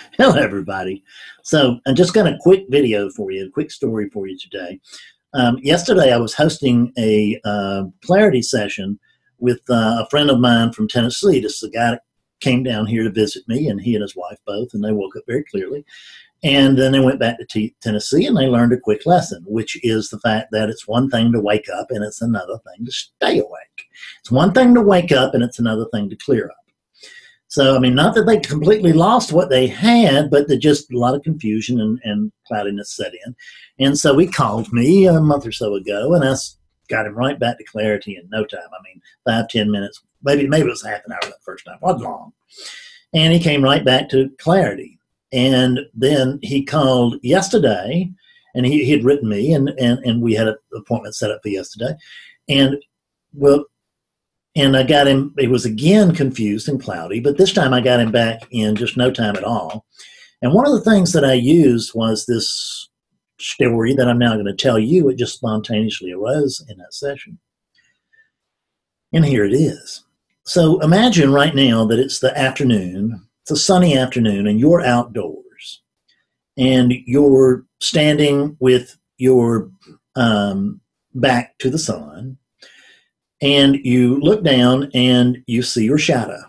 Hello, everybody. So, I'm just got a quick video for you, a quick story for you today. Um, yesterday, I was hosting a uh, clarity session with uh, a friend of mine from Tennessee. This is a guy that came down here to visit me, and he and his wife both, and they woke up very clearly. And then they went back to T- Tennessee and they learned a quick lesson, which is the fact that it's one thing to wake up and it's another thing to stay awake. It's one thing to wake up and it's another thing to clear up. So, I mean, not that they completely lost what they had, but just a lot of confusion and, and cloudiness set in. And so he called me a month or so ago, and I got him right back to clarity in no time. I mean, five, ten minutes, maybe maybe it was half an hour that first time, wasn't long. And he came right back to clarity. And then he called yesterday, and he, he had written me, and, and, and we had an appointment set up for yesterday. And well, and I got him, he was again confused and cloudy, but this time I got him back in just no time at all. And one of the things that I used was this story that I'm now going to tell you. It just spontaneously arose in that session. And here it is. So imagine right now that it's the afternoon, it's a sunny afternoon, and you're outdoors. And you're standing with your um, back to the sun and you look down and you see your shadow.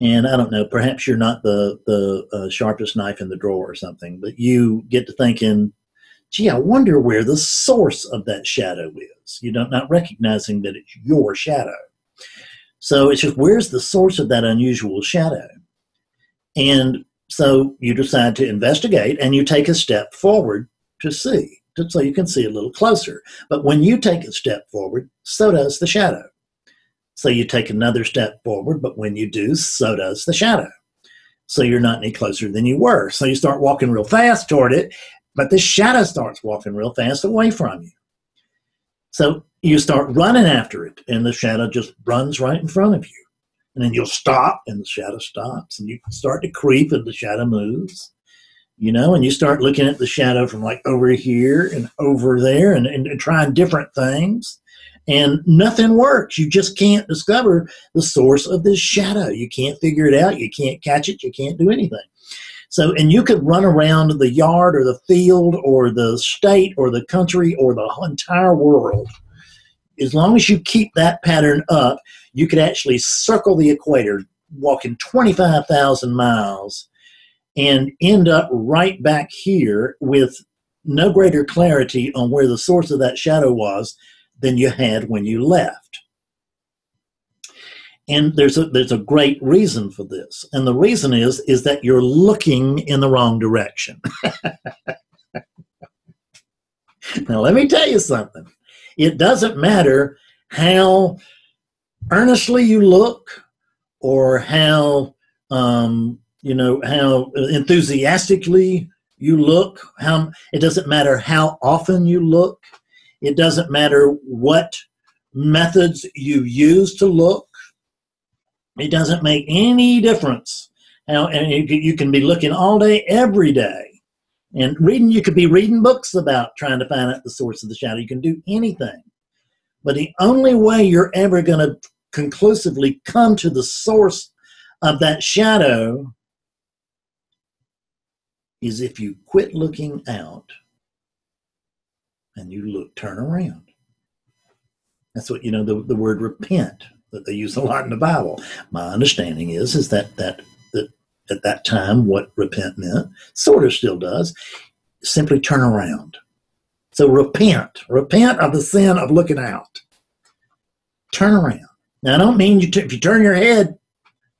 And I don't know, perhaps you're not the the uh, sharpest knife in the drawer or something, but you get to thinking, "Gee, I wonder where the source of that shadow is." You don't not recognizing that it's your shadow. So it's just where's the source of that unusual shadow, and so you decide to investigate and you take a step forward to see so you can see a little closer. But when you take a step forward, so does the shadow. So you take another step forward, but when you do, so does the shadow. So you're not any closer than you were. So you start walking real fast toward it, but the shadow starts walking real fast away from you. So you start running after it, and the shadow just runs right in front of you. And then you'll stop, and the shadow stops, and you start to creep, and the shadow moves you know, and you start looking at the shadow from like over here and over there and, and, and, trying different things, and nothing works. You just can't discover the source of this shadow. You can't figure it out. You can't catch it. You can't do anything. So, and you could run around the yard or the field or the state or the country or the entire world. As long as you keep that pattern up, you could actually circle the equator walking 25,000 miles and end up right back here with no greater clarity on where the source of that shadow was than you had when you left. And there's a there's a great reason for this. And the reason is is that you're looking in the wrong direction. now let me tell you something. It doesn't matter how earnestly you look or how um, you know how enthusiastically you look how it doesn't matter how often you look. It doesn't matter what methods you use to look. It doesn't make any difference how and you, can be looking all day every day. And reading you could be reading books about trying to find out the source of the shadow. You can do anything. But the only way you're ever going to conclusively come to the source of that shadow is if you quit looking out and you look, turn around. That's what, you know, the, the word repent that they use a lot in the Bible. My understanding is, is that, that, that at that time, what repent meant, sort of still does, simply turn around. So repent. Repent of the sin of looking out. Turn around. Now, I don't mean you t- if you turn your head,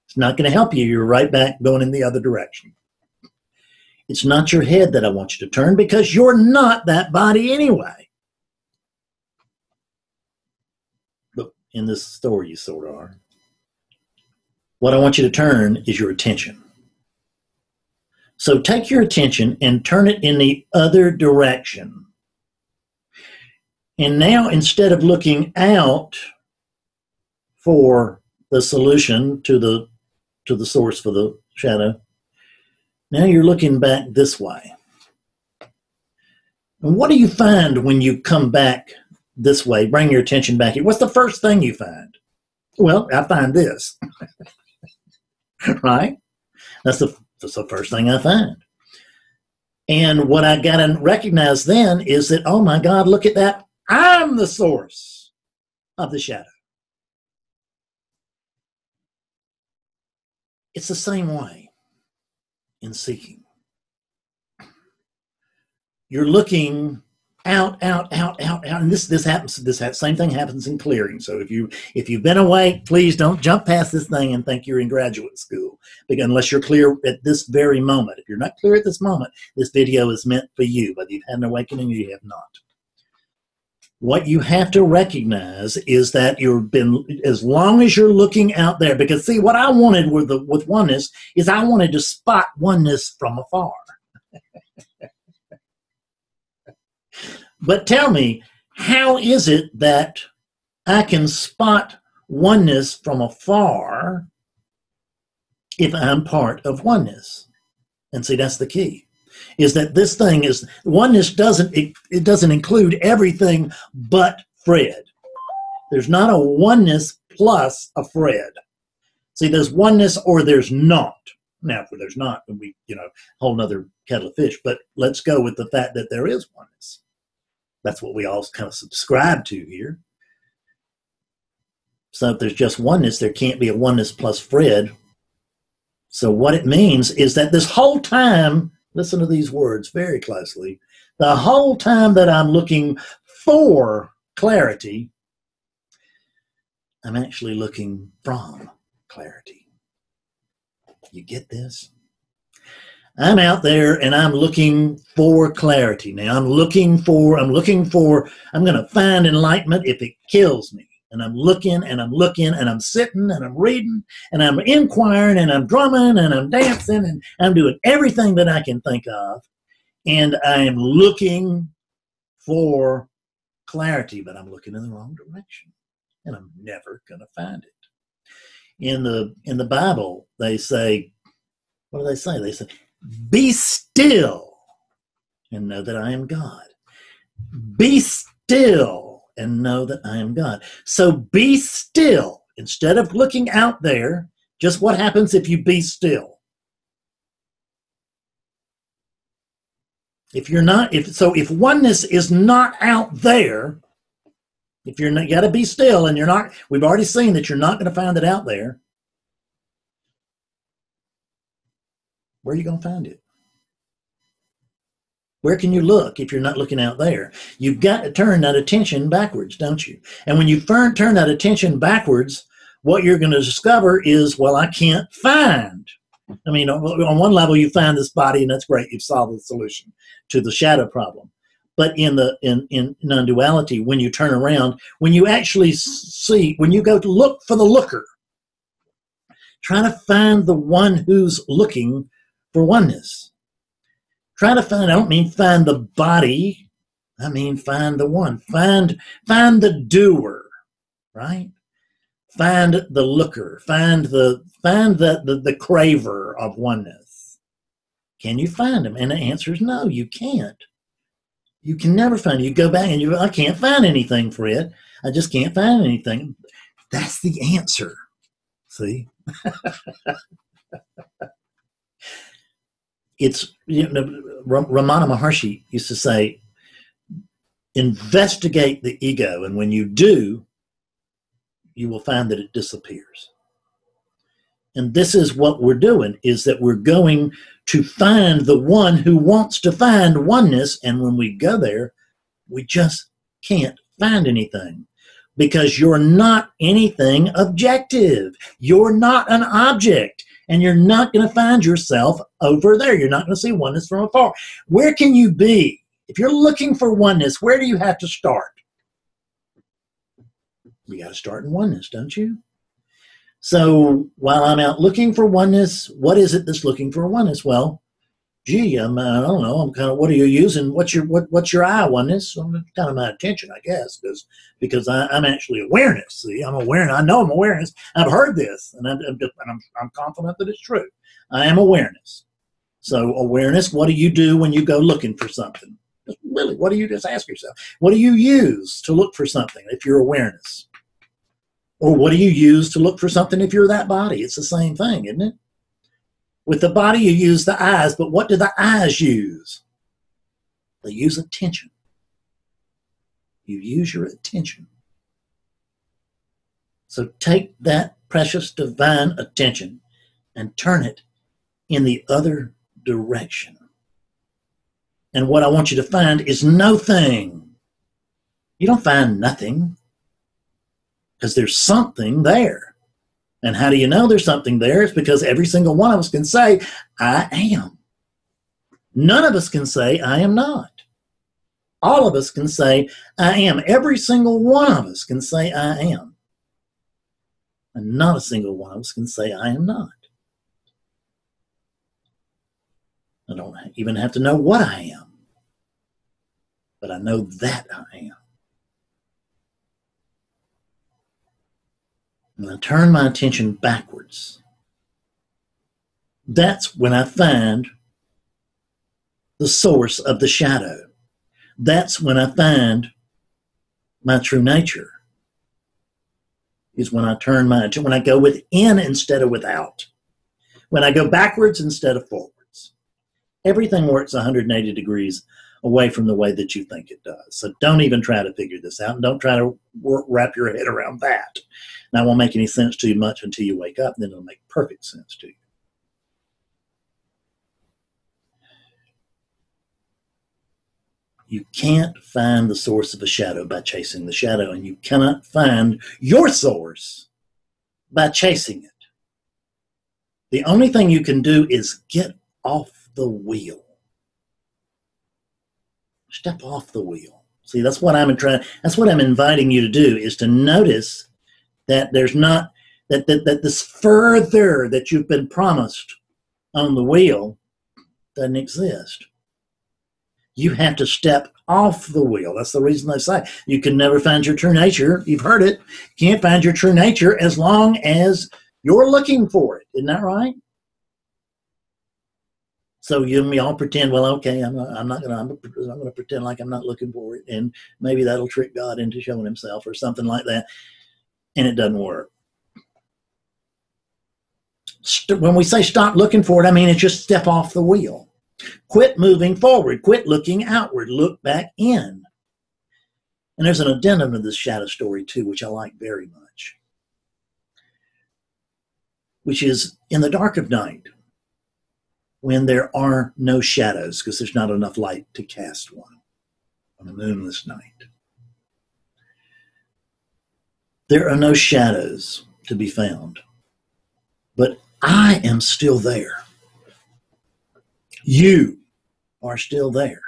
it's not going to help you. You're right back going in the other direction. It's not your head that I want you to turn because you're not that body anyway. But in this story, you sort of are. What I want you to turn is your attention. So take your attention and turn it in the other direction. And now, instead of looking out for the solution to the to the source for the shadow, now you're looking back this way. And what do you find when you come back this way, bring your attention back here? What's the first thing you find? Well, I find this. right? That's the That's the first thing I find. And what I got to recognize then is that, oh my God, look at that. I'm the source of the shadow. It's the same way in seeking. You're looking out, out, out, out, out. And this this happens. This same thing happens in clearing. So if you if you've been awake, please don't jump past this thing and think you're in graduate school, because unless you're clear at this very moment. If you're not clear at this moment, this video is meant for you. Whether you've had an awakening or you have not. What you have to recognize is that you've been as long as you're looking out there. Because see, what I wanted with the with oneness is I wanted to spot oneness from afar. But tell me, how is it that I can spot oneness from afar if I'm part of oneness? And see, that's the key. Is that this thing is oneness doesn't it, it doesn't include everything but Fred. There's not a oneness plus a Fred. See, there's oneness or there's not. Now, if there's not, then we, you know, whole nother kettle of fish. But let's go with the fact that there is oneness. That's what we all kind of subscribe to here. So if there's just oneness, there can't be a oneness plus Fred. So what it means is that this whole time, listen to these words very closely, the whole time that I'm looking for clarity, I'm actually looking from clarity. You get this? I'm out there and I'm looking for clarity. Now I'm looking for, I'm looking for, I'm going to find enlightenment if it kills me. And I'm looking and I'm looking and I'm sitting and I'm reading and I'm inquiring and I'm drumming and I'm dancing and I'm doing everything that I can think of. And I am looking for clarity, but I'm looking in the wrong direction. And I'm never going to find it. In the in the Bible, they say, what do they say? They say, be still and know that I am God. Be still and know that I am God. So be still. Instead of looking out there, just what happens if you be still? If you're not, if so, if oneness is not out there, if you're not, you got to be still, and you're not. We've already seen that you're not going to find it out there. Where are you going to find it? Where can you look if you're not looking out there? You've got to turn that attention backwards, don't you? And when you turn that attention backwards, what you're going to discover is, well, I can't find. I mean, on one level, you find this body, and that's great. You've solved the solution to the shadow problem. But in the in, in non-duality, when you turn around, when you actually see, when you go to look for the looker, try to find the one who's looking for oneness. Try to find, I don't mean find the body, I mean find the one. Find find the doer, right? Find the looker, find the find the, the, the craver of oneness. Can you find him? And the answer is no, you can't. You can never find it. You go back and you I can't find anything, Fred. I just can't find anything. That's the answer. See? it's you know, Ramana Maharshi used to say, investigate the ego, and when you do, you will find that it disappears. And this is what we're doing: is that we're going to find the one who wants to find oneness, and when we go there, we just can't find anything because you're not anything objective. You're not an object and you're not going to find yourself over there. You're not going to see oneness from afar. Where can you be? If you're looking for oneness, where do you have to start? You got to start in oneness, don't you? So while I'm out looking for oneness, what is it that's looking for oneness? Well, gee, I'm, I don't know. I'm kind of, what are you using? What's your, what, what's your eye oneness? So kind of my attention, I guess, because, because I, am actually awareness. See, I'm aware. I know I'm awareness. I've heard this and I'm, and I'm, I'm confident that it's true. I am awareness. So awareness, what do you do when you go looking for something? Really, what do you just ask yourself? What do you use to look for something if you're awareness? Or what do you use to look for something if you're that body? It's the same thing, isn't it? With the body, you use the eyes, but what do the eyes use? They use attention. You use your attention. So take that precious divine attention and turn it in the other direction. And what I want you to find is no thing. You don't find nothing because there's something there. And how do you know there's something there? It's because every single one of us can say, I am. None of us can say, I am not. All of us can say, I am. Every single one of us can say, I am. And not a single one of us can say, I am not. I don't even have to know what I am, but I know that I am. And I turn my attention backwards. That's when I find the source of the shadow. That's when I find my true nature. Is when I turn my attention, when I go within instead of without. When I go backwards instead of forwards. Everything works 180 degrees away from the way that you think it does. So don't even try to figure this out and don't try to wrap your head around that. It won't make any sense to you much until you wake up, and then it'll make perfect sense to you. You can't find the source of a shadow by chasing the shadow, and you cannot find your source by chasing it. The only thing you can do is get off the wheel. Step off the wheel. See, that's what I'm trying. That's what I'm inviting you to do is to notice that there's not that, that that this further that you've been promised on the wheel doesn't exist. You have to step off the wheel. That's the reason they say you can never find your true nature. You've heard it. Can't find your true nature as long as you're looking for it. Isn't that right? So you and me all pretend, well, okay, I'm not, I'm not gonna, I'm, I'm gonna pretend like I'm not looking for it, and maybe that'll trick God into showing Himself or something like that and it doesn't work. When we say stop looking for it, I mean it's just step off the wheel. Quit moving forward. Quit looking outward. Look back in. And there's an addendum to this shadow story too, which I like very much, which is in the dark of night when there are no shadows because there's not enough light to cast one on a moonless night. There are no shadows to be found, but I am still there. You are still there.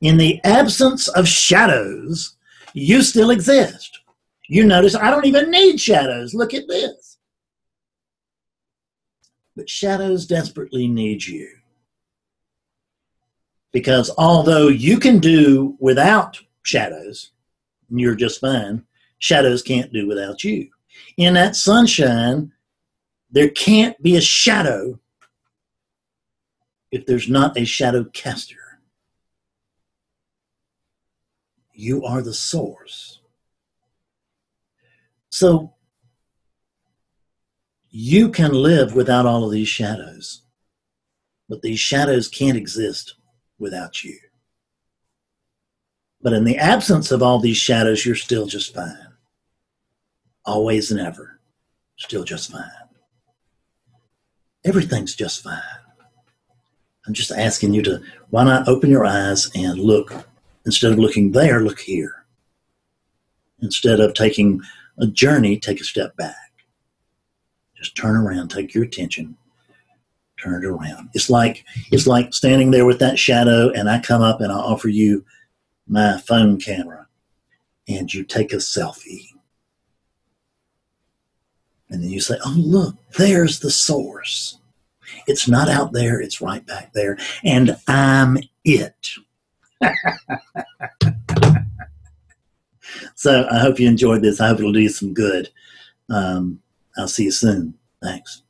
In the absence of shadows, you still exist. You notice I don't even need shadows. Look at this. But shadows desperately need you. Because although you can do without shadows, and you're just fine, shadows can't do without you. In that sunshine, there can't be a shadow if there's not a shadow caster. You are the source. So you can live without all of these shadows, but these shadows can't exist without you. But in the absence of all these shadows, you're still just fine always and ever, still just fine. Everything's just fine. I'm just asking you to, why not open your eyes and look, instead of looking there, look here. Instead of taking a journey, take a step back. Just turn around, take your attention, turn it around. It's like it's like standing there with that shadow, and I come up and I offer you my phone camera, and you take a selfie and then you say, oh, look, there's the source. It's not out there, it's right back there. And I'm it. so I hope you enjoyed this. I hope it'll do you some good. Um, I'll see you soon. Thanks.